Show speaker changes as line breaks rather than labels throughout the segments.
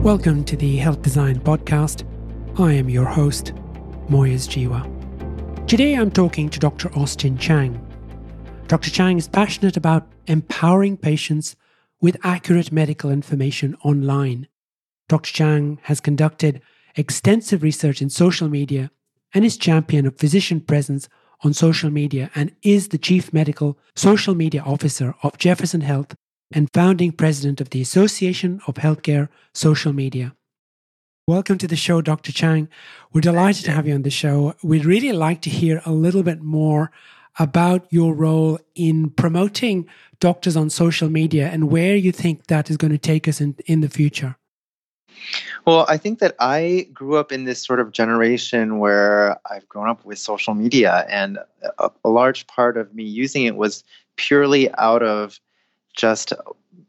Welcome to the Health Design Podcast. I am your host, Moyez Jiwa. Today I'm talking to Dr. Austin Chiang. Dr. Chiang is passionate about empowering patients with accurate medical information online. Dr. Chiang has conducted extensive research in social media and is champion of physician presence on social media and is the chief medical social media officer of Jefferson Health and founding president of the Association of Healthcare Social Media. Welcome to the show, Dr. Chiang. We're delighted to have you on the show. We'd really like to hear a little bit more about your role in promoting doctors on social media and where you think that is going to take us in, in the future.
Well, I think that I grew up in this sort of generation where I've grown up with social media, and a, a large part of me using it was purely out of just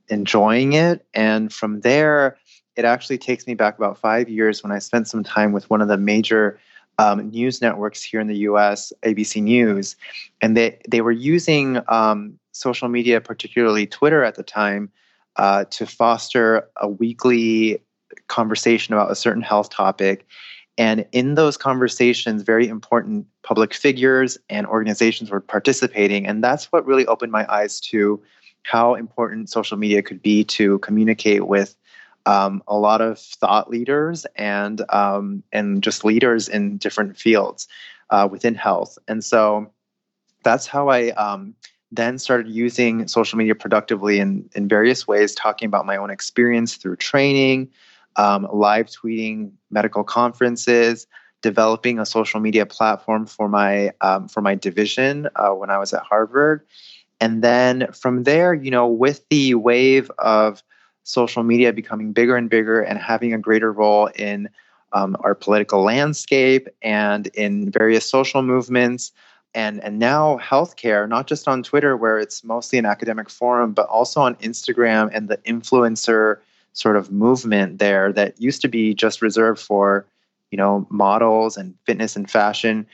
enjoying it. And from there, it actually takes me back about five years when I spent some time with one of the major um, news networks here in the US, ABC News. And they, they were using um, social media, particularly Twitter at the time, uh, to foster a weekly conversation about a certain health topic. And in those conversations, very important public figures and organizations were participating. And that's what really opened my eyes to how important social media could be to communicate with um, a lot of thought leaders and um, and just leaders in different fields uh, within health. And so that's how I um, then started using social media productively in in various ways, talking about my own experience through training, um, live tweeting medical conferences. Developing a social media platform for my um, for my division uh, when I was at Harvard, and then from there, you know, with the wave of social media becoming bigger and bigger and having a greater role in um, our political landscape and in various social movements, and and now healthcare, not just on Twitter where it's mostly an academic forum, but also on Instagram and the influencer sort of movement there that used to be just reserved for you know models and fitness and fashion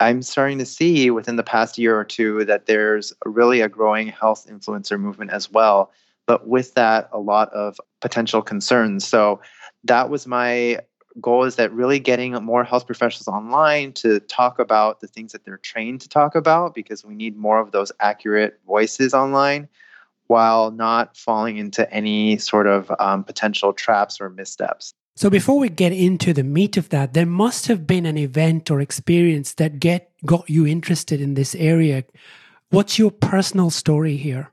I'm starting to see within the past year or two that there's really a growing health influencer movement as well. But with that, a lot of potential concerns. So that was my goal is that really getting more health professionals online to talk about the things that they're trained to talk about because we need more of those accurate voices online while not falling into any sort of um, potential traps or missteps.
So before we get into the meat of that, there must have been an event or experience that get got you interested in this area. What's your personal story here?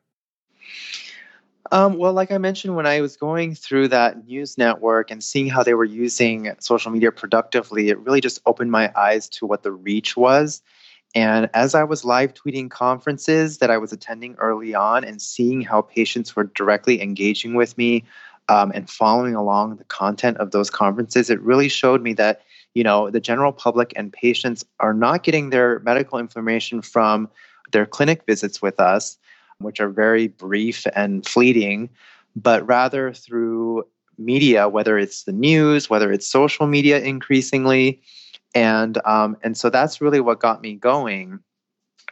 Um, well, like I mentioned, when I was going through that news network and seeing how they were using social media productively, it really just opened my eyes to what the reach was. And as I was live tweeting conferences that I was attending early on and seeing how patients were directly engaging with me um, and following along the content of those conferences, it really showed me that you know the general public and patients are not getting their medical information from their clinic visits with us, which are very brief and fleeting, but rather through media, whether it's the news, whether it's social media, increasingly, and um, and so that's really what got me going.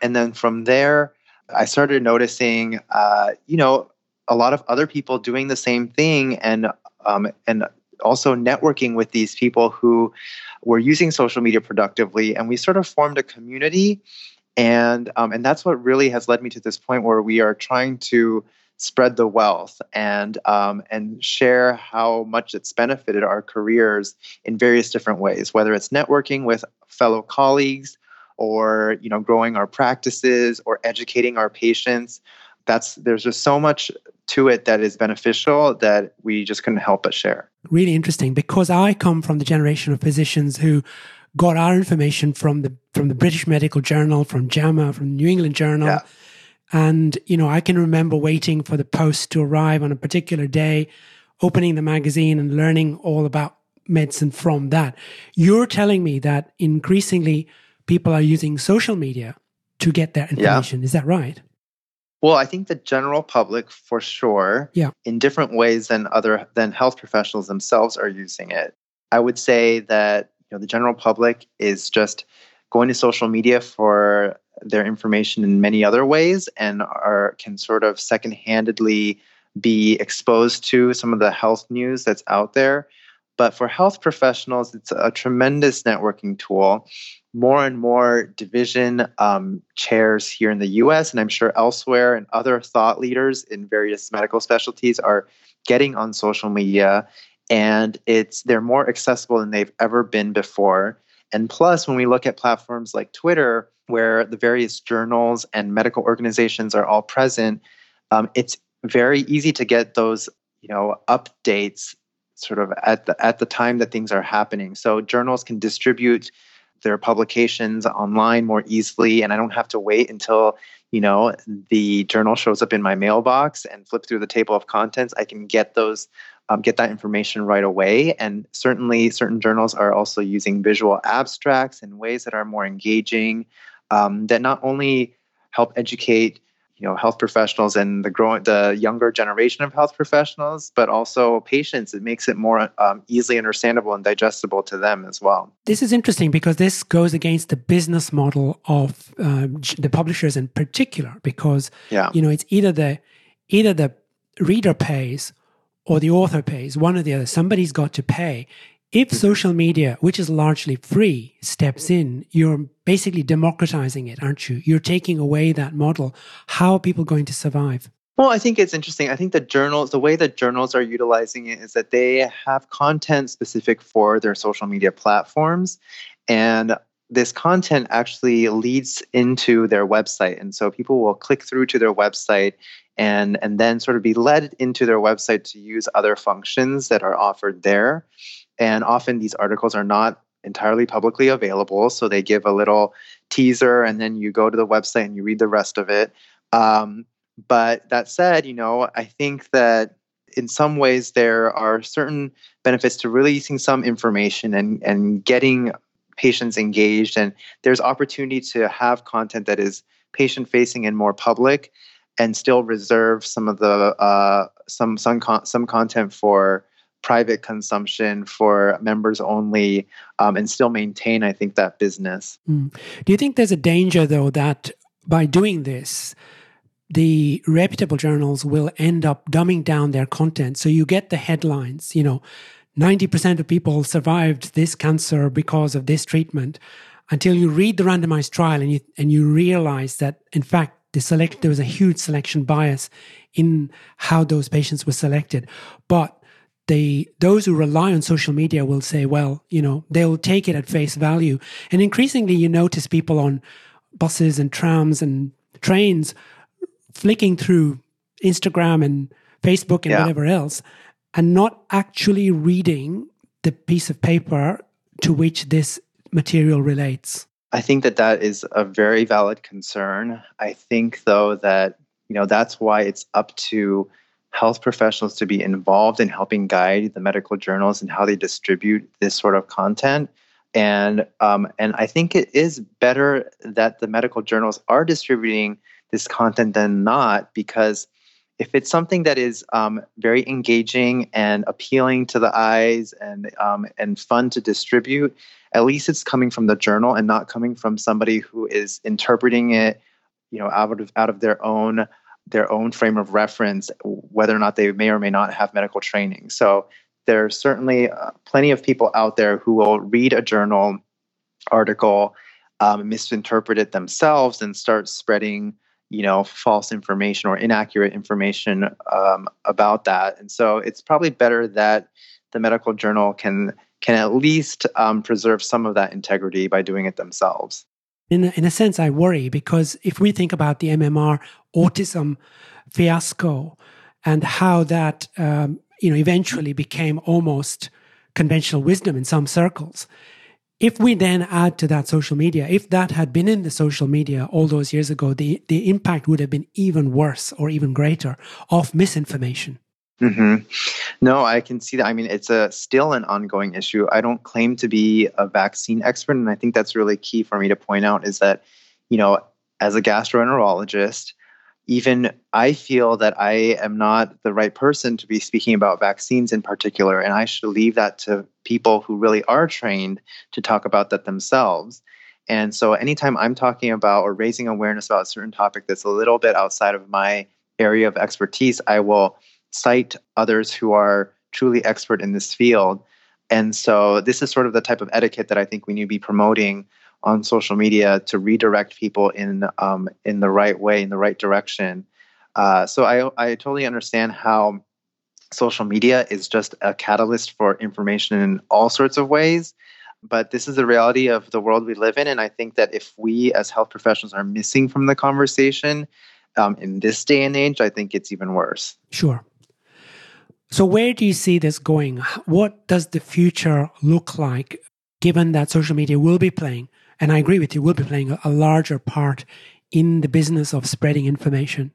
And then from there, I started noticing, uh, you know, a lot of other people doing the same thing and um, and also networking with these people who were using social media productively. And we sort of formed a community and um, and that's what really has led me to this point where we are trying to spread the wealth and um, and share how much it's benefited our careers in various different ways whether it's networking with fellow colleagues or you know growing our practices or educating our patients that's there's just so much to it that is beneficial that we just couldn't help but share.
Really interesting because I come from the generation of physicians who got our information from the from the British Medical Journal, from JAMA, from the New England Journal. Yeah. And, you know, I can remember waiting for the post to arrive on a particular day, opening the magazine and learning all about medicine from that. You're telling me that increasingly people are using social media to get their information. Yeah. Is that right?
Well, I think the general public for sure,
yeah.
in different ways than other than health professionals themselves are using it. I would say that you know the general public is just going to social media for their information in many other ways and are can sort of second-handedly be exposed to some of the health news that's out there. But for health professionals, it's a tremendous networking tool. More and more division um, chairs here in the US, and I'm sure elsewhere, and other thought leaders in various medical specialties are getting on social media and it's they're more accessible than they've ever been before. And plus when we look at platforms like twitter where the various journals and medical organizations are all present um, it's very easy to get those you know updates sort of at the at the time that things are happening. So journals can distribute their publications online more easily and i don't have to wait until you know the journal shows up in my mailbox and flip through the table of contents. I can get those um, get that information right away. And certainly certain journals are also using visual abstracts in ways that are more engaging um, that not only help educate you know health professionals and the growing the younger generation of health professionals but also patients. It makes it more um, easily understandable and digestible to them as well.
This is interesting because this goes against the business model of uh, the publishers in particular because yeah. you know it's either the either the reader pays or the author pays one or the other. Somebody's got to pay if social media, which is largely free, steps in, you're basically democratizing it, aren't you? You're taking away that model. How are people going to survive?
Well, I think it's interesting. I think the journals, the way that journals are utilizing it is that they have content specific for their social media platforms. And this content actually leads into their website. And so people will click through to their website and, and then sort of be led into their website to use other functions that are offered there. And often these articles are not entirely publicly available. So they give a little teaser and then you go to the website and you read the rest of it. Um, but that said, you know, I think that in some ways there are certain benefits to releasing some information and, and getting patients engaged. And there's opportunity to have content that is patient facing and more public and still reserve some of the uh, some some con- some content for private consumption for members only um, and still maintain, I think, that business. Mm.
Do you think there's a danger, though, that by doing this, the reputable journals will end up dumbing down their content? So you get the headlines, you know, 90% of people survived this cancer because of this treatment until you read the randomized trial and you, and you realize that, in fact, the select, there was a huge selection bias in how those patients were selected. But they those who rely on social media will say, well, you know, they'll take it at face value. And increasingly, you notice people on buses and trams and trains flicking through Instagram and Facebook and yeah. whatever else, and not actually reading the piece of paper to which this material relates.
I think that that is a very valid concern. I think, though, that you know that's why it's up to health professionals to be involved in helping guide the medical journals and how they distribute this sort of content. And um, and I think it is better that the medical journals are distributing this content than not because if it's something that is um, very engaging and appealing to the eyes and um, and fun to distribute, at least it's coming from the journal and not coming from somebody who is interpreting it, you know, out of out of their own their own frame of reference, whether or not they may or may not have medical training. So there are certainly uh, plenty of people out there who will read a journal article, um, misinterpret it themselves, and start spreading, you know, false information or inaccurate information um, about that. And so it's probably better that the medical journal can can at least um, preserve some of that integrity by doing it themselves
in a, in a sense, I worry because if we think about the MMR autism fiasco and how that um, you know eventually became almost conventional wisdom in some circles, if we then add to that social media, if that had been in the social media all those years ago, the, the impact would have been even worse or even greater of misinformation.
Mm-hmm. No, I can see that. I mean, it's a still an ongoing issue. I don't claim to be a vaccine expert, and I think that's really key for me to point out is that, you know, as a gastroenterologist, even I feel that I am not the right person to be speaking about vaccines in particular, and I should leave that to people who really are trained to talk about that themselves. And so, anytime I'm talking about or raising awareness about a certain topic that's a little bit outside of my area of expertise, I will cite others who are truly expert in this field. And so this is sort of the type of etiquette that I think we need to be promoting on social media to redirect people in um, in the right way, in the right direction. Uh, so I I totally understand how social media is just a catalyst for information in all sorts of ways. But this is the reality of the world we live in. And I think that if we as health professionals are missing from the conversation um, in this day and age, I think it's even worse.
Sure. So, where do you see this going? What does the future look like given that social media will be playing, and I agree with you, will be playing a, larger part in the business of spreading information?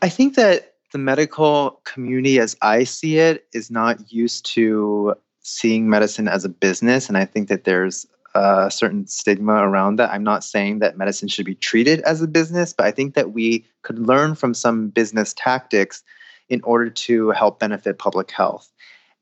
I think that the medical community, as I see it, is not used to seeing medicine as a business. And I think that there's a certain stigma around that. I'm not saying that medicine should be treated as a business, but I think that we could learn from some business tactics in order to help benefit public health.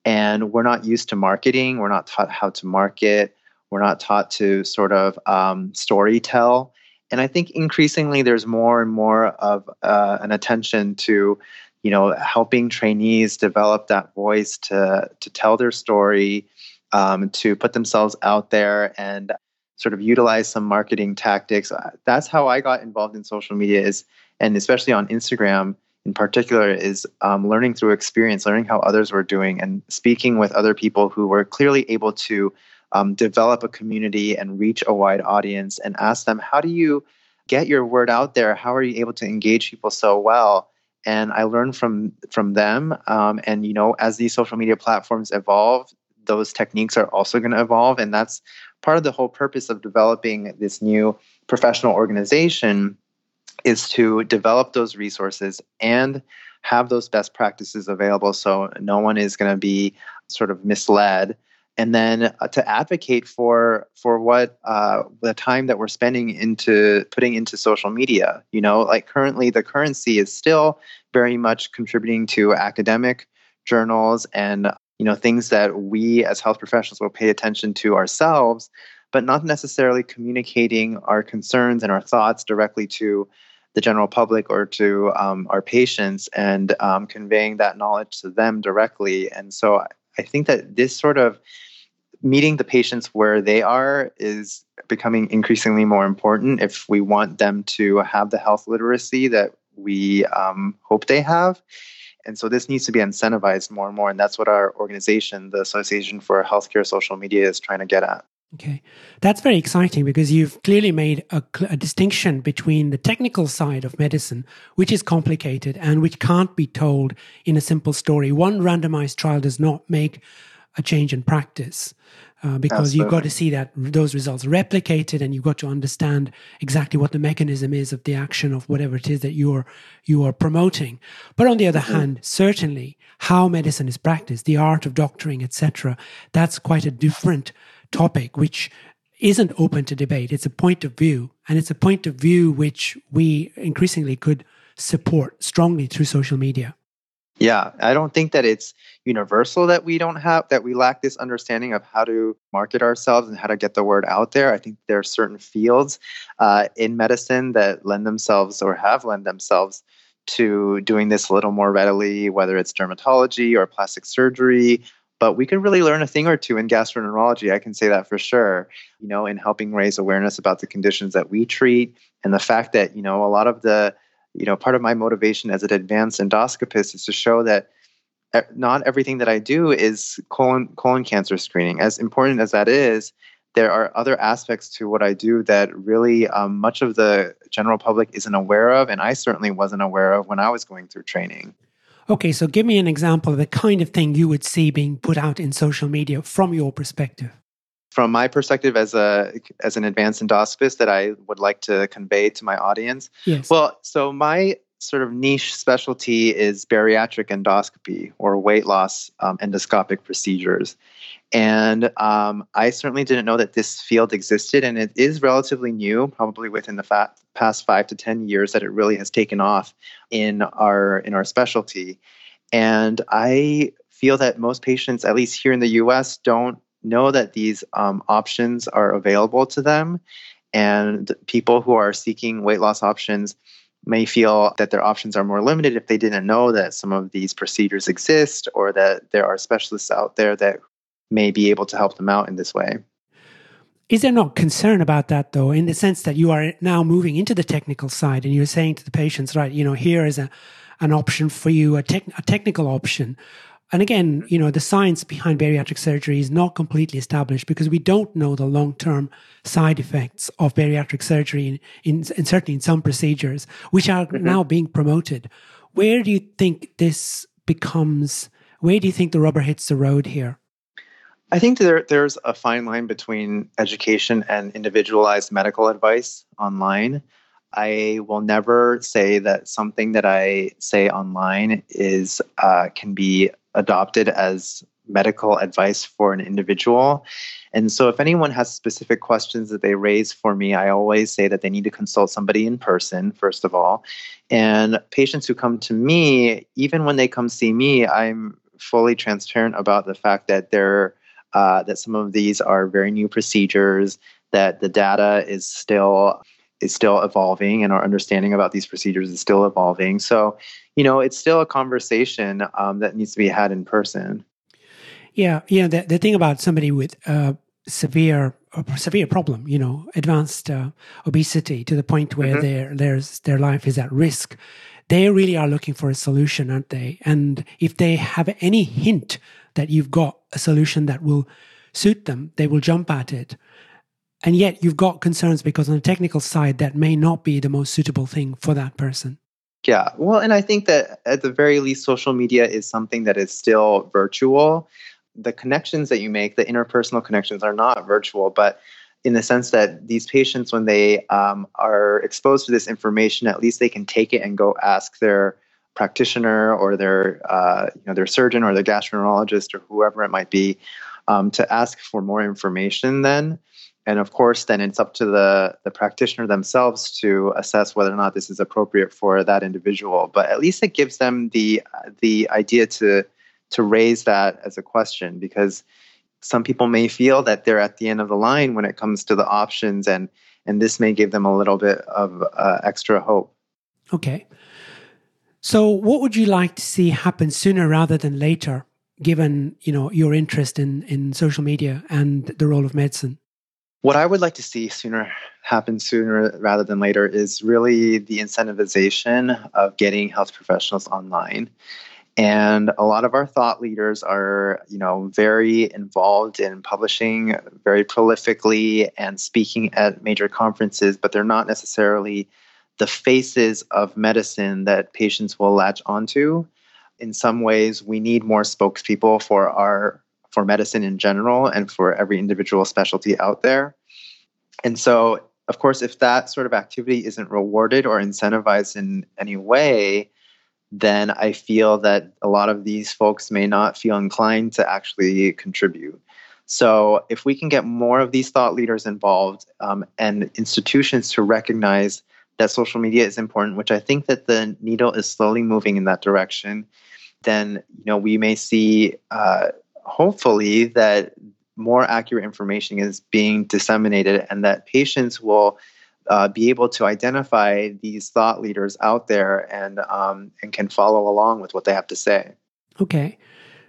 And we're not used to marketing, we're not taught how to market, we're not taught to sort of um, story tell. And I think increasingly there's more and more of uh, an attention to, you know, helping trainees develop that voice to to tell their story, um, to put themselves out there and sort of utilize some marketing tactics. That's how I got involved in social media is, and especially on Instagram in particular, is um, learning through experience, learning how others were doing, and speaking with other people who were clearly able to um, develop a community and reach a wide audience and ask them, how do you get your word out there? How are you able to engage people so well? And I learned from from them. Um, and you know, as these social media platforms evolve, those techniques are also going to evolve, and that's part of the whole purpose of developing this new professional organization is to develop those resources and have those best practices available so no one is going to be sort of misled and then uh, to advocate for for what uh, the time that we're spending into putting into social media. You know, like currently the currency is still very much contributing to academic journals and you know things that we as health professionals will pay attention to ourselves, but not necessarily communicating our concerns and our thoughts directly to the general public or to um, our patients and um, conveying that knowledge to them directly. And so I think that this sort of meeting the patients where they are is becoming increasingly more important if we want them to have the health literacy that we um, hope they have. And so this needs to be incentivized more and more. And that's what our organization, the Association for Healthcare Social Media, is trying to get at.
Okay. That's very exciting because you've clearly made a, a, distinction between the technical side of medicine, which is complicated and which can't be told in a simple story. One randomized trial does not make a change in practice uh, because Absolutely. you've got to see that those results replicated and you've got to understand exactly what the mechanism is of the action of whatever it is that you're you are promoting but on the other mm-hmm. hand certainly how medicine is practiced the art of doctoring etc that's quite a different topic which isn't open to debate it's a point of view and it's a point of view which we increasingly could support strongly through social media
yeah, I don't think that it's universal that we don't have that we lack this understanding of how to market ourselves and how to get the word out there. I think there are certain fields uh, in medicine that lend themselves or have lend themselves to doing this a little more readily, whether it's dermatology or plastic surgery. But we can really learn a thing or two in gastroenterology. I can say that for sure. You know, in helping raise awareness about the conditions that we treat and the fact that you know a lot of the you know, part of my motivation as an advanced endoscopist is to show that not everything that I do is colon colon cancer screening. As important as that is, there are other aspects to what I do that really um, much of the general public isn't aware of, and I certainly wasn't aware of when I was going through training.
Okay, so give me an example of the kind of thing you would see being put out in social media from your perspective
from my perspective as a as an advanced endoscopist that I would like to convey to my audience?
Yes.
Well, so my sort of niche specialty is bariatric endoscopy or weight loss um, endoscopic procedures. And um, I certainly didn't know that this field existed, and it is relatively new, probably within the fa- past five to ten years that it really has taken off in our in our specialty. And I feel that most patients, at least here in the U.S., don't know that these um, options are available to them. And people who are seeking weight loss options may feel that their options are more limited if they didn't know that some of these procedures exist or that there are specialists out there that may be able to help them out in this way.
Is there not concern about that though, in the sense that you are now moving into the technical side and you're saying to the patients, right, you know, here is a an option for you, a, tech, a technical option. And again, you know, the science behind bariatric surgery is not completely established because we don't know the long term side effects of bariatric surgery, in, in, in, certainly in some procedures, which are mm-hmm. now being promoted. Where do you think this becomes? Where do you think the rubber hits the road here?
I think there, there's a fine line between education and individualized medical advice online. I will never say that something that I say online is uh, can be adopted as medical advice for an individual. And so, if anyone has specific questions that they raise for me, I always say that they need to consult somebody in person, first of all. And patients who come to me, even when they come see me, I'm fully transparent about the fact that they're uh, that some of these are very new procedures, that the data is still is still evolving and our understanding about these procedures is still evolving. So, you know, it's still a conversation um, that needs to be had in person.
Yeah, yeah. The, the thing about somebody with uh, severe severe problem, you know, advanced uh, obesity to the point where mm-hmm. their there's their life is at risk, they really are looking for a solution, aren't they? And if they have any hint that you've got a solution that will suit them, they will jump at it. And yet you've got concerns because on the technical side, that may not be the most suitable thing for that person.
Yeah. Well, and I think that at the very least, social media is something that is still virtual. The connections that you make, the interpersonal connections, are not virtual, but in the sense that these patients, when they um, are exposed to this information, at least they can take it and go ask their practitioner or their uh, you know their surgeon or their gastroenterologist or whoever it might be um, to ask for more information then and of course then it's up to the the practitioner themselves to assess whether or not this is appropriate for that individual. But at least it gives them the the idea to to raise that as a question because some people may feel that they're at the end of the line when it comes to the options and and this may give them a little bit of uh, extra hope.
Okay. So what would you like to see happen sooner rather than later given you know your interest in in social media and the role of medicine
what I would like to see sooner happen sooner rather than later is really the incentivization of getting health professionals online. And a lot of our thought leaders are, you know, very involved in publishing very prolifically and speaking at major conferences, but they're not necessarily the faces of medicine that patients will latch onto. In some ways, we need more spokespeople for our for medicine in general and for every individual specialty out there. And so, of course, if that sort of activity isn't rewarded or incentivized in any way, then I feel that a lot of these folks may not feel inclined to actually contribute. So, if we can get more of these thought leaders involved um, and institutions to recognize that social media is important, which I think that the needle is slowly moving in that direction, then you know we may see uh, hopefully that more accurate information is being disseminated and that patients will uh, be able to identify these thought leaders out there and um, and can follow along with what they have to say.
Okay.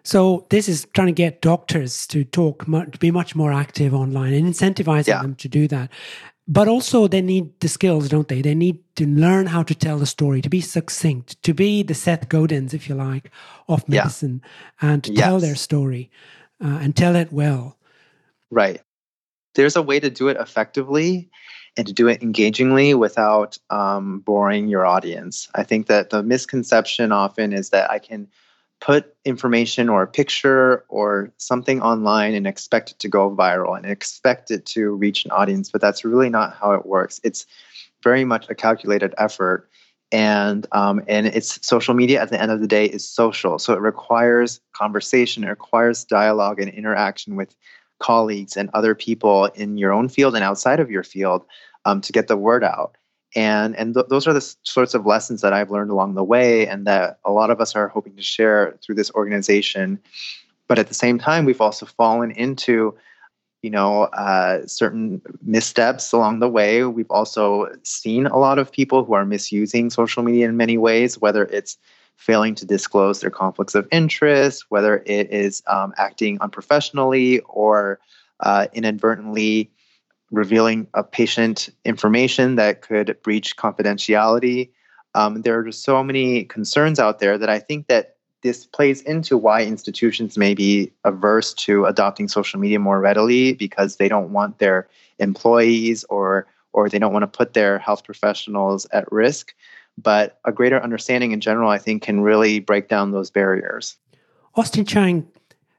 So this is trying to get doctors to talk, to be much more active online and incentivizing yeah. them to do that. But also they need the skills, don't they? They need to learn how to tell the story, to be succinct, to be the Seth Godins, if you like, of medicine, yeah. and to yes. tell their story uh, and tell it well.
Right. There's a way to do it effectively and to do it engagingly without um, boring your audience. I think that the misconception often is that I can put information or a picture or something online and expect it to go viral and expect it to reach an audience, but that's really not how it works. It's very much a calculated effort. And um, and it's social media at the end of the day is social, so it requires conversation, it requires dialogue and interaction with colleagues and other people in your own field and outside of your field um, to get the word out. And and th- those are the sorts of lessons that I've learned along the way, and that a lot of us are hoping to share through this organization. But at the same time, we've also fallen into you know, uh, certain missteps along the way. We've also seen a lot of people who are misusing social media in many ways, whether it's failing to disclose their conflicts of interest, whether it is um, acting unprofessionally or uh, inadvertently revealing a patient information that could breach confidentiality. Um, there are just so many concerns out there that I think that this plays into why institutions may be averse to adopting social media more readily because they don't want their employees or or they don't want to put their health professionals at risk. But a greater understanding in general, I think, can really break down those barriers.
Austin Chiang,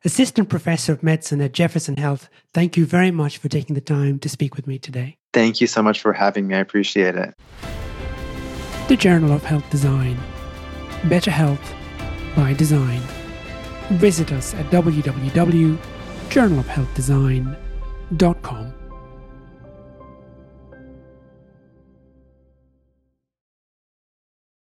Assistant Professor of Medicine at Jefferson Health, thank you very much for taking the time to speak with me today.
Thank you so much for having me. I appreciate it.
The Journal of Health Design. Better health by design. Visit us at www.journalofhealthdesign.com.